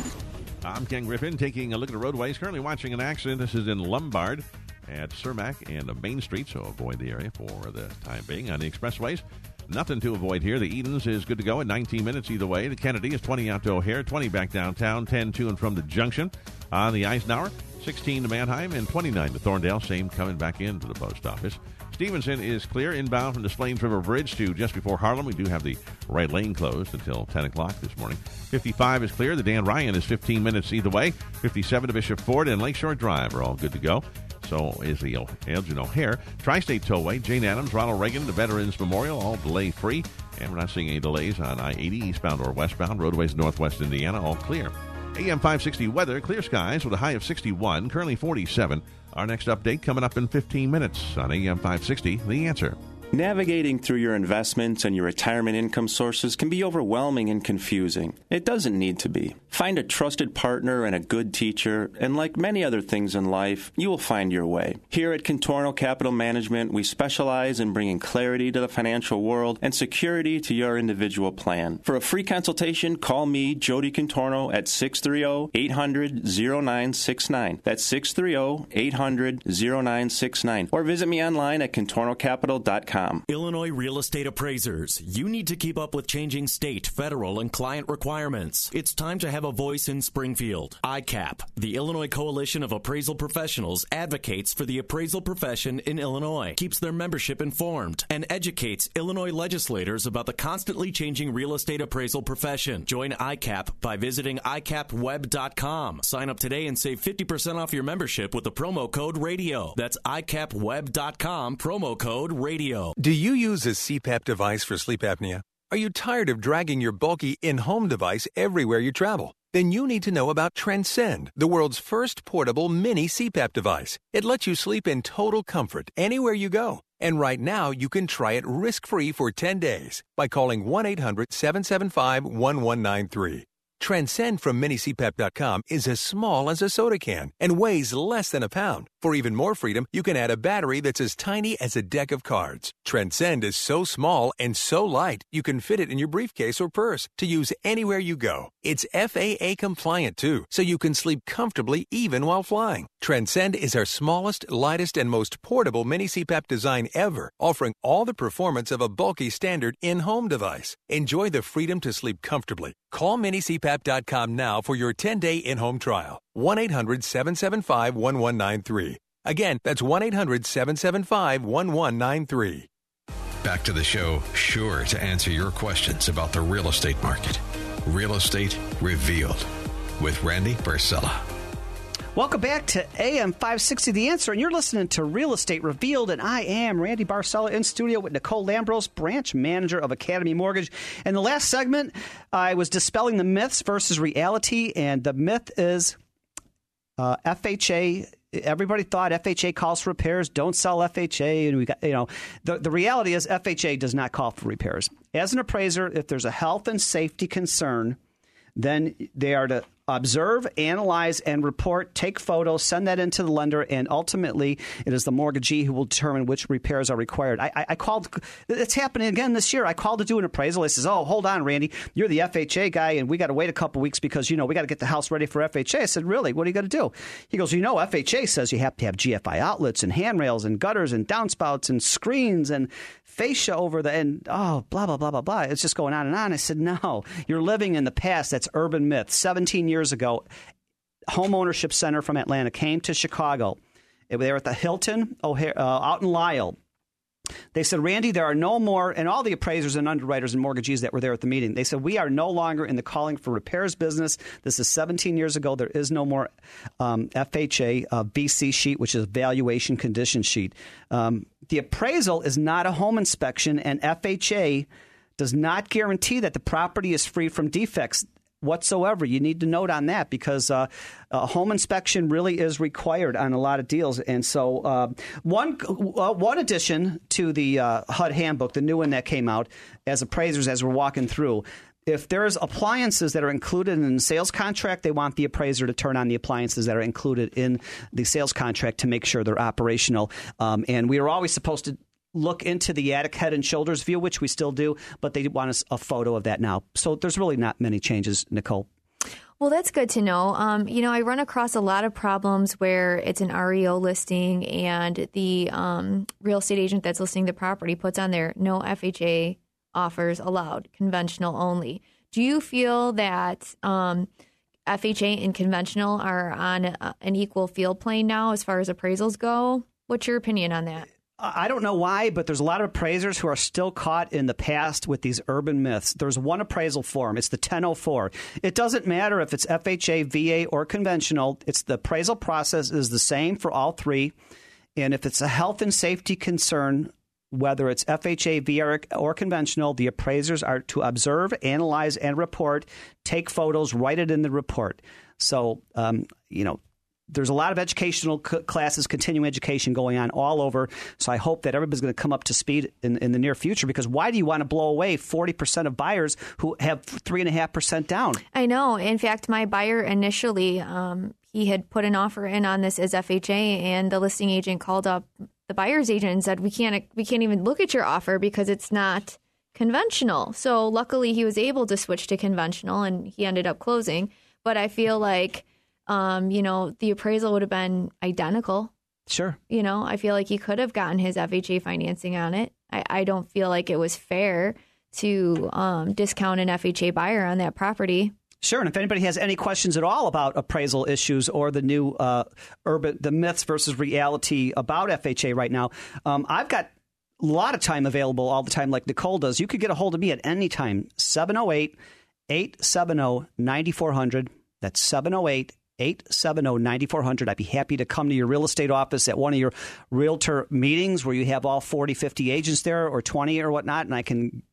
I'm Ken Griffin taking a look at the roadways. Currently watching an accident. This is in Lombard at Cermak and Main Street, so avoid the area for the time being. On the expressways, nothing to avoid here. The Edens is good to go in 19 minutes either way. The Kennedy is 20 out to O'Hare, 20 back downtown, 10 to and from the junction. On the Eisenhower, 16 to Mannheim, and 29 to Thorndale. Same coming back into the post office. Stevenson is clear inbound from the Des Plaines River Bridge to just before Harlem. We do have the right lane closed until 10 o'clock this morning. 55 is clear. The Dan Ryan is 15 minutes either way. 57 to Bishop Ford and Lakeshore Drive are all good to go. So is the Elgin O'Hare. Tri State Tollway, Jane Addams, Ronald Reagan, the Veterans Memorial, all delay free. And we're not seeing any delays on I 80 eastbound or westbound. Roadways Northwest Indiana, all clear. AM 560 weather, clear skies with a high of 61, currently 47. Our next update coming up in 15 minutes on AM 560, The Answer. Navigating through your investments and your retirement income sources can be overwhelming and confusing. It doesn't need to be. Find a trusted partner and a good teacher, and like many other things in life, you will find your way. Here at Contorno Capital Management, we specialize in bringing clarity to the financial world and security to your individual plan. For a free consultation, call me, Jody Contorno, at 630 800 0969. That's 630 800 0969. Or visit me online at contornocapital.com. Illinois Real Estate Appraisers. You need to keep up with changing state, federal, and client requirements. It's time to have a voice in Springfield. ICAP, the Illinois Coalition of Appraisal Professionals, advocates for the appraisal profession in Illinois, keeps their membership informed, and educates Illinois legislators about the constantly changing real estate appraisal profession. Join ICAP by visiting ICAPWeb.com. Sign up today and save 50% off your membership with the promo code RADIO. That's ICAPWeb.com, promo code RADIO. Do you use a CPAP device for sleep apnea? Are you tired of dragging your bulky in home device everywhere you travel? then you need to know about Transcend, the world's first portable mini CPAP device. It lets you sleep in total comfort anywhere you go. And right now, you can try it risk free for 10 days by calling 1 800 775 1193. Transcend from minicpap.com is as small as a soda can and weighs less than a pound. For even more freedom, you can add a battery that's as tiny as a deck of cards. Transcend is so small and so light, you can fit it in your briefcase or purse to use anywhere you go. It's FAA compliant too, so you can sleep comfortably even while flying. Transcend is our smallest, lightest, and most portable mini CPAP design ever, offering all the performance of a bulky standard in-home device. Enjoy the freedom to sleep comfortably. Call minicpap.com now for your 10-day in-home trial. 1-800-775-1193. Again, that's 1-800-775-1193. Back to the show, sure to answer your questions about the real estate market. Real Estate Revealed with Randy Barcella. Welcome back to AM 560 The Answer, and you're listening to Real Estate Revealed, and I am Randy Barcella in studio with Nicole Lambros, branch manager of Academy Mortgage. In the last segment, I was dispelling the myths versus reality, and the myth is uh, FHA. Everybody thought FHA calls for repairs. Don't sell FHA, and we got you know the the reality is FHA does not call for repairs. As an appraiser, if there's a health and safety concern, then they are to observe, analyze, and report, take photos, send that into the lender, and ultimately it is the mortgagee who will determine which repairs are required. I, I, I called, it's happening again this year. I called to do an appraisal. He says, Oh, hold on, Randy, you're the FHA guy, and we got to wait a couple weeks because, you know, we got to get the house ready for FHA. I said, Really? What are you going to do? He goes, You know, FHA says you have to have GFI outlets and handrails and gutters and downspouts and screens and fascia over the and oh blah blah blah blah blah. It's just going on and on. I said, no, you're living in the past. That's urban myth. 17 years ago, Home Ownership Center from Atlanta came to Chicago. They were at the Hilton uh, out in Lisle. They said, Randy, there are no more, and all the appraisers and underwriters and mortgagees that were there at the meeting, they said, we are no longer in the calling for repairs business. This is 17 years ago. There is no more um, FHA uh, VC sheet, which is valuation condition sheet. Um, the appraisal is not a home inspection, and FHA does not guarantee that the property is free from defects whatsoever. You need to note on that because uh, a home inspection really is required on a lot of deals. And so, uh, one uh, one addition to the uh, HUD handbook, the new one that came out, as appraisers, as we're walking through. If there's appliances that are included in the sales contract, they want the appraiser to turn on the appliances that are included in the sales contract to make sure they're operational. Um, and we are always supposed to look into the attic head and shoulders view, which we still do, but they want us a photo of that now. So there's really not many changes, Nicole. Well, that's good to know. Um, you know, I run across a lot of problems where it's an REO listing and the um, real estate agent that's listing the property puts on there no FHA offers allowed, conventional only. Do you feel that um, FHA and conventional are on a, an equal field plane now as far as appraisals go? What's your opinion on that? I don't know why, but there's a lot of appraisers who are still caught in the past with these urban myths. There's one appraisal form. It's the 1004. It doesn't matter if it's FHA, VA, or conventional. It's the appraisal process is the same for all three. And if it's a health and safety concern, whether it's FHA, VA, or conventional, the appraisers are to observe, analyze, and report, take photos, write it in the report. So, um, you know, there's a lot of educational c- classes, continuing education going on all over. So I hope that everybody's going to come up to speed in, in the near future because why do you want to blow away 40% of buyers who have 3.5% down? I know. In fact, my buyer initially, um, he had put an offer in on this as FHA, and the listing agent called up the buyer's agent and said, "We can't, we can't even look at your offer because it's not conventional." So luckily, he was able to switch to conventional, and he ended up closing. But I feel like um, you know, the appraisal would have been identical. Sure. You know, I feel like he could have gotten his FHA financing on it. I, I don't feel like it was fair to um, discount an FHA buyer on that property. Sure, and if anybody has any questions at all about appraisal issues or the new uh, urban, the myths versus reality about FHA right now, um, I've got a lot of time available all the time, like Nicole does. You could get a hold of me at any time, 708 870 9400. That's 708 870 9400. I'd be happy to come to your real estate office at one of your realtor meetings where you have all 40, 50 agents there or 20 or whatnot, and I can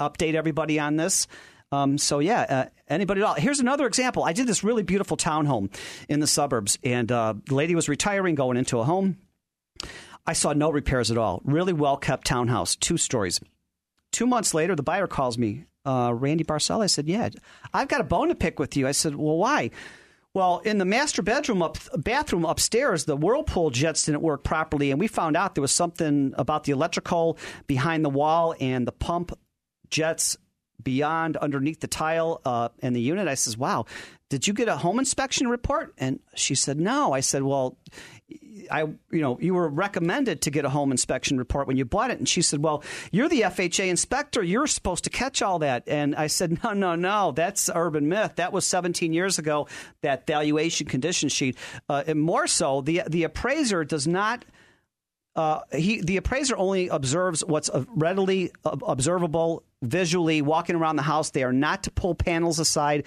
update everybody on this. Um, so yeah, uh, anybody at all. Here's another example. I did this really beautiful townhome in the suburbs, and uh, the lady was retiring, going into a home. I saw no repairs at all. Really well kept townhouse, two stories. Two months later, the buyer calls me, uh, Randy Barcella. I said, "Yeah, I've got a bone to pick with you." I said, "Well, why?" Well, in the master bedroom up bathroom upstairs, the whirlpool jets didn't work properly, and we found out there was something about the electrical behind the wall and the pump jets beyond underneath the tile uh, in the unit. I says, "Wow, did you get a home inspection report?" And she said, "No." I said, "Well, I, you know, you were recommended to get a home inspection report when you bought it. And she said, Well, you're the FHA inspector. You're supposed to catch all that. And I said, No, no, no. That's urban myth. That was 17 years ago, that valuation condition sheet. Uh, and more so, the, the appraiser does not. Uh, he the appraiser only observes what's readily observable visually walking around the house. They are not to pull panels aside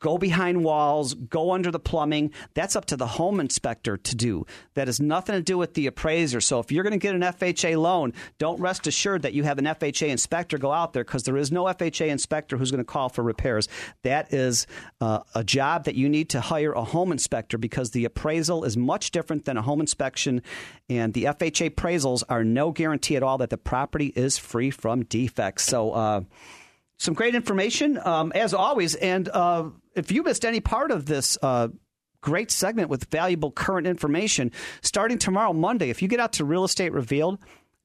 go behind walls, go under the plumbing. That's up to the home inspector to do. That has nothing to do with the appraiser. So if you're going to get an FHA loan, don't rest assured that you have an FHA inspector go out there because there is no FHA inspector who's going to call for repairs. That is uh, a job that you need to hire a home inspector because the appraisal is much different than a home inspection. And the FHA appraisals are no guarantee at all that the property is free from defects. So, uh, some great information um, as always. And uh, if you missed any part of this uh, great segment with valuable current information, starting tomorrow, Monday, if you get out to Real Estate Revealed.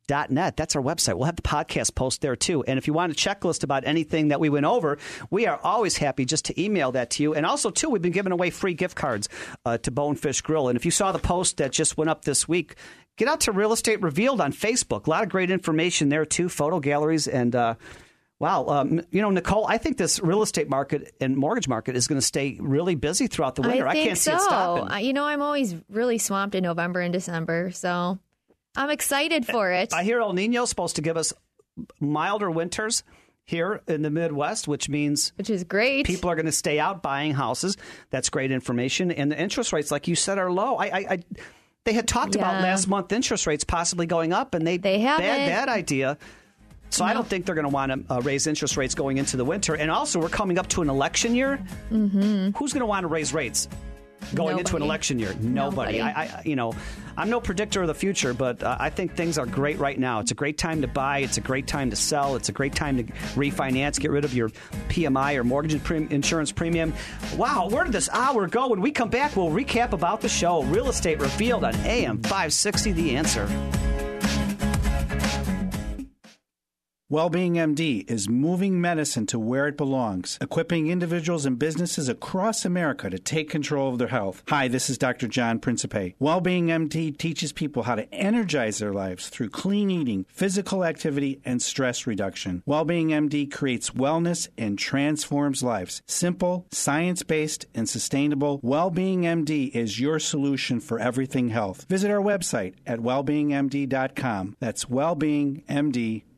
Net. That's our website. We'll have the podcast post there too. And if you want a checklist about anything that we went over, we are always happy just to email that to you. And also, too, we've been giving away free gift cards uh, to Bonefish Grill. And if you saw the post that just went up this week, get out to Real Estate Revealed on Facebook. A lot of great information there too, photo galleries and. Uh, Wow. Um, you know, Nicole, I think this real estate market and mortgage market is going to stay really busy throughout the winter. I, I can't so. see it stopping. You know, I'm always really swamped in November and December, so I'm excited for it. I hear El Nino is supposed to give us milder winters here in the Midwest, which means which is great. People are going to stay out buying houses. That's great information, and the interest rates, like you said, are low. I, I, I they had talked yeah. about last month interest rates possibly going up, and they they have bad that idea. So no. I don't think they're going to want to uh, raise interest rates going into the winter. And also, we're coming up to an election year. Mm-hmm. Who's going to want to raise rates going Nobody. into an election year? Nobody. Nobody. I, I, you know, I'm no predictor of the future, but uh, I think things are great right now. It's a great time to buy. It's a great time to sell. It's a great time to refinance. Get rid of your PMI or mortgage insurance premium. Wow, where did this hour go? When we come back, we'll recap about the show. Real estate revealed on AM 560. The answer. Wellbeing MD is moving medicine to where it belongs, equipping individuals and businesses across America to take control of their health. Hi, this is Dr. John Principe. Wellbeing MD teaches people how to energize their lives through clean eating, physical activity, and stress reduction. Wellbeing MD creates wellness and transforms lives. Simple, science based, and sustainable. Wellbeing MD is your solution for everything health. Visit our website at wellbeingmd.com. That's wellbeingmd.com.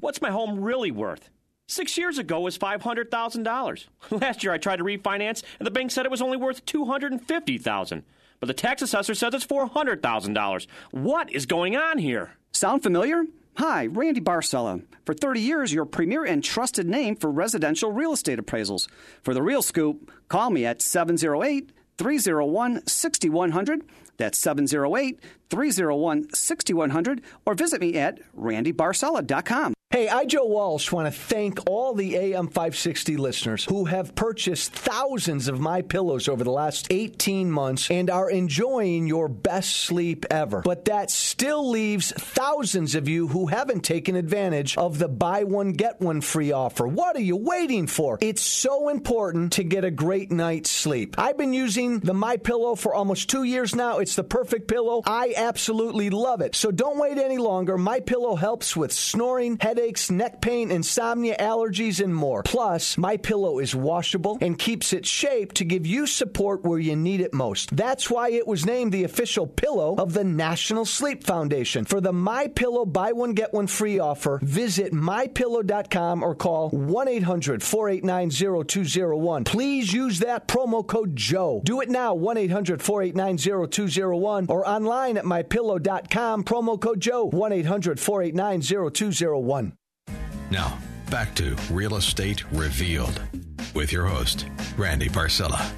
What's my home really worth? Six years ago was $500,000. Last year I tried to refinance, and the bank said it was only worth 250,000. But the tax assessor says it's $400,000. What is going on here? Sound familiar? Hi, Randy Barcella. For 30 years, your premier and trusted name for residential real estate appraisals. For the real scoop, call me at 708 301 6100. That's 708 301 6100 or visit me at randybarcella.com. Hey, I, Joe Walsh, want to thank all the AM 560 listeners who have purchased thousands of my pillows over the last 18 months and are enjoying your best sleep ever. But that still leaves thousands of you who haven't taken advantage of the buy one, get one free offer. What are you waiting for? It's so important to get a great night's sleep. I've been using the My Pillow for almost two years now. It's the perfect pillow. I absolutely love it. So don't wait any longer. My Pillow helps with snoring, headaches, headaches, neck pain, insomnia, allergies, and more. Plus, My Pillow is washable and keeps its shape to give you support where you need it most. That's why it was named the official pillow of the National Sleep Foundation. For the My Pillow buy one get one free offer, visit mypillow.com or call 1-800-489-0201. Please use that promo code Joe. Do it now 1-800-489-0201 or online at mypillow.com promo code Joe 1-800-489-0201. Now, Back to Real Estate Revealed with your host, Randy Barcella.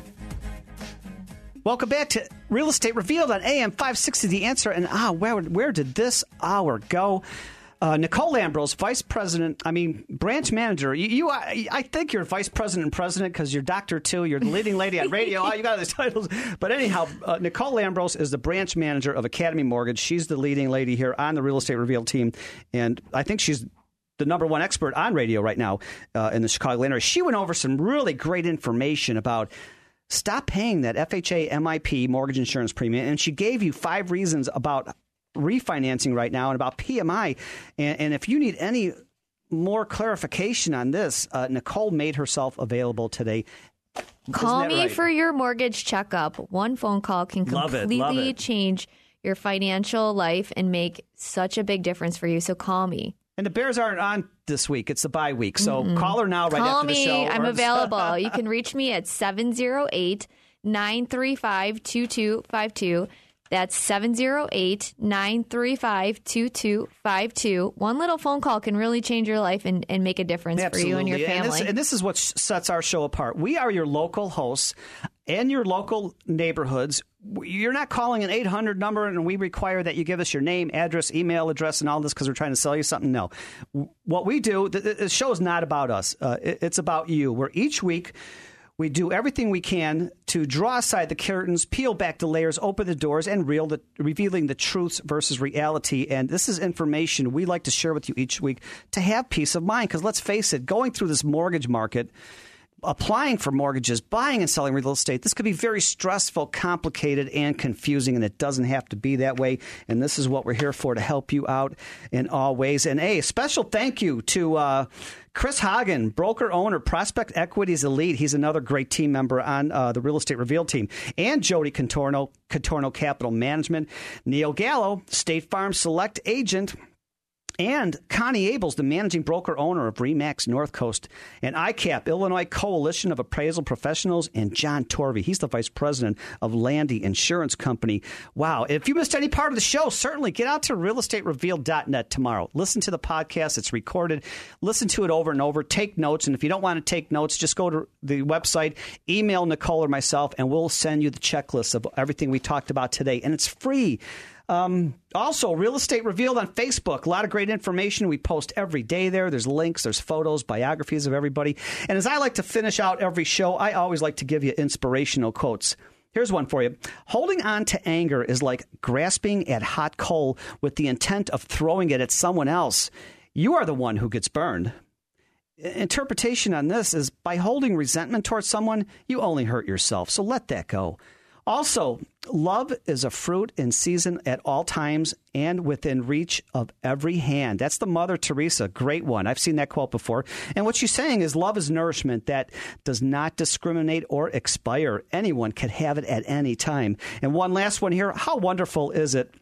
Welcome back to Real Estate Revealed on AM 560 The Answer. And ah, where, where did this hour go? Uh, Nicole Lambros, Vice President, I mean, branch manager. You, you I, I think you're Vice President and President because you're Doctor too. You're the leading lady on radio. oh, you got all these titles. But anyhow, uh, Nicole Lambros is the branch manager of Academy Mortgage. She's the leading lady here on the Real Estate Revealed team. And I think she's the number one expert on radio right now uh, in the Chicago area. She went over some really great information about stop paying that FHA MIP mortgage insurance premium. And she gave you five reasons about refinancing right now and about PMI. And, and if you need any more clarification on this, uh, Nicole made herself available today. Call me right? for your mortgage checkup. One phone call can Love it, completely love it. change your financial life and make such a big difference for you. So call me. And the Bears aren't on this week. It's the bye week. So Mm-mm. call her now right Call after me. the show. I'm available. you can reach me at 708 935 2252. That's 708 935 2252. One little phone call can really change your life and, and make a difference for you and your Absolutely. family. this, and this is what sets our show apart. We are your local hosts and your local neighborhoods. You're not calling an 800 number and we require that you give us your name, address, email address, and all this because we're trying to sell you something. No. What we do, the, show is not about us, uh, it's about you. Where each week, we do everything we can to draw aside the curtains, peel back the layers, open the doors, and the, revealing the truths versus reality. And this is information we like to share with you each week to have peace of mind. Because let's face it, going through this mortgage market, applying for mortgages, buying and selling real estate, this could be very stressful, complicated, and confusing, and it doesn't have to be that way. And this is what we're here for to help you out in all ways. And a special thank you to uh, Chris Hagn, broker owner, Prospect Equities Elite. He's another great team member on uh, the Real Estate Revealed team. And Jody Contorno, Contorno Capital Management. Neil Gallo, State Farm Select Agent. And Connie Abels, the managing broker owner of Remax North Coast, and ICAP, Illinois Coalition of Appraisal Professionals, and John Torvey. He's the vice president of Landy Insurance Company. Wow. If you missed any part of the show, certainly get out to realestaterevealed.net tomorrow. Listen to the podcast. It's recorded. Listen to it over and over. Take notes. And if you don't want to take notes, just go to the website, email Nicole or myself, and we'll send you the checklist of everything we talked about today. And it's free. Um, also, Real Estate Revealed on Facebook. A lot of great information. We post every day there. There's links, there's photos, biographies of everybody. And as I like to finish out every show, I always like to give you inspirational quotes. Here's one for you. Holding on to anger is like grasping at hot coal with the intent of throwing it at someone else. You are the one who gets burned. Interpretation on this is by holding resentment towards someone, you only hurt yourself. So let that go. Also, love is a fruit in season at all times and within reach of every hand. That's the Mother Teresa. Great one. I've seen that quote before. And what she's saying is love is nourishment that does not discriminate or expire. Anyone can have it at any time. And one last one here. How wonderful is it?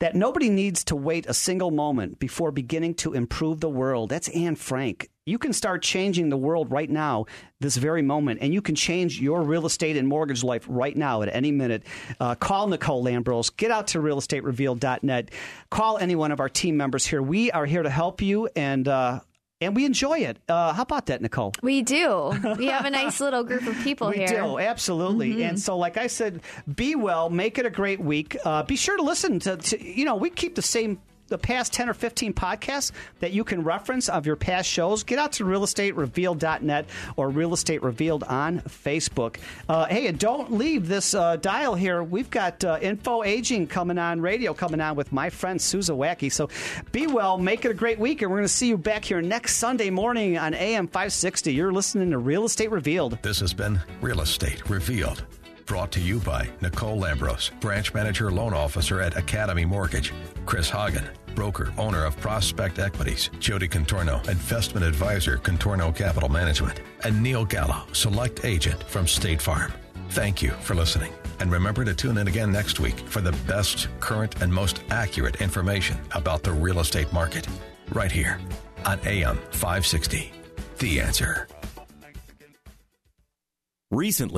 That nobody needs to wait a single moment before beginning to improve the world. That's Anne Frank. You can start changing the world right now, this very moment, and you can change your real estate and mortgage life right now at any minute. Uh, call Nicole Lambros. Get out to realestaterevealed.net. Call any one of our team members here. We are here to help you, and uh, and we enjoy it. Uh, how about that, Nicole? we do. We have a nice little group of people here. we here. do, absolutely. And so, like I said, be well, make it a great week. Uh, be sure to listen to, to, you know, we keep the same. The past 10 or 15 podcasts that you can reference of your past shows, get out to realestaterevealed.net or Real Estate Revealed on Facebook. Uh, hey, and don't leave this uh, dial here. We've got uh, Info Aging coming on radio, coming on with my friend Susa Wacky. So be well, make it a great week, and we're going to see you back here next Sunday morning on AM 560. You're listening to Real Estate Revealed. This has been Real Estate Revealed. Brought to you by Nicole Lambros, Branch Manager Loan Officer at Academy Mortgage, Chris Hagn, Broker, owner of Prospect Equities, Jody Contorno, Investment Advisor, Contorno Capital Management, and Neil Gallo, Select Agent from State Farm. Thank you for listening. And remember to tune in again next week for the best, current, and most accurate information about the real estate market. Right here on AM 560. The answer. Recently,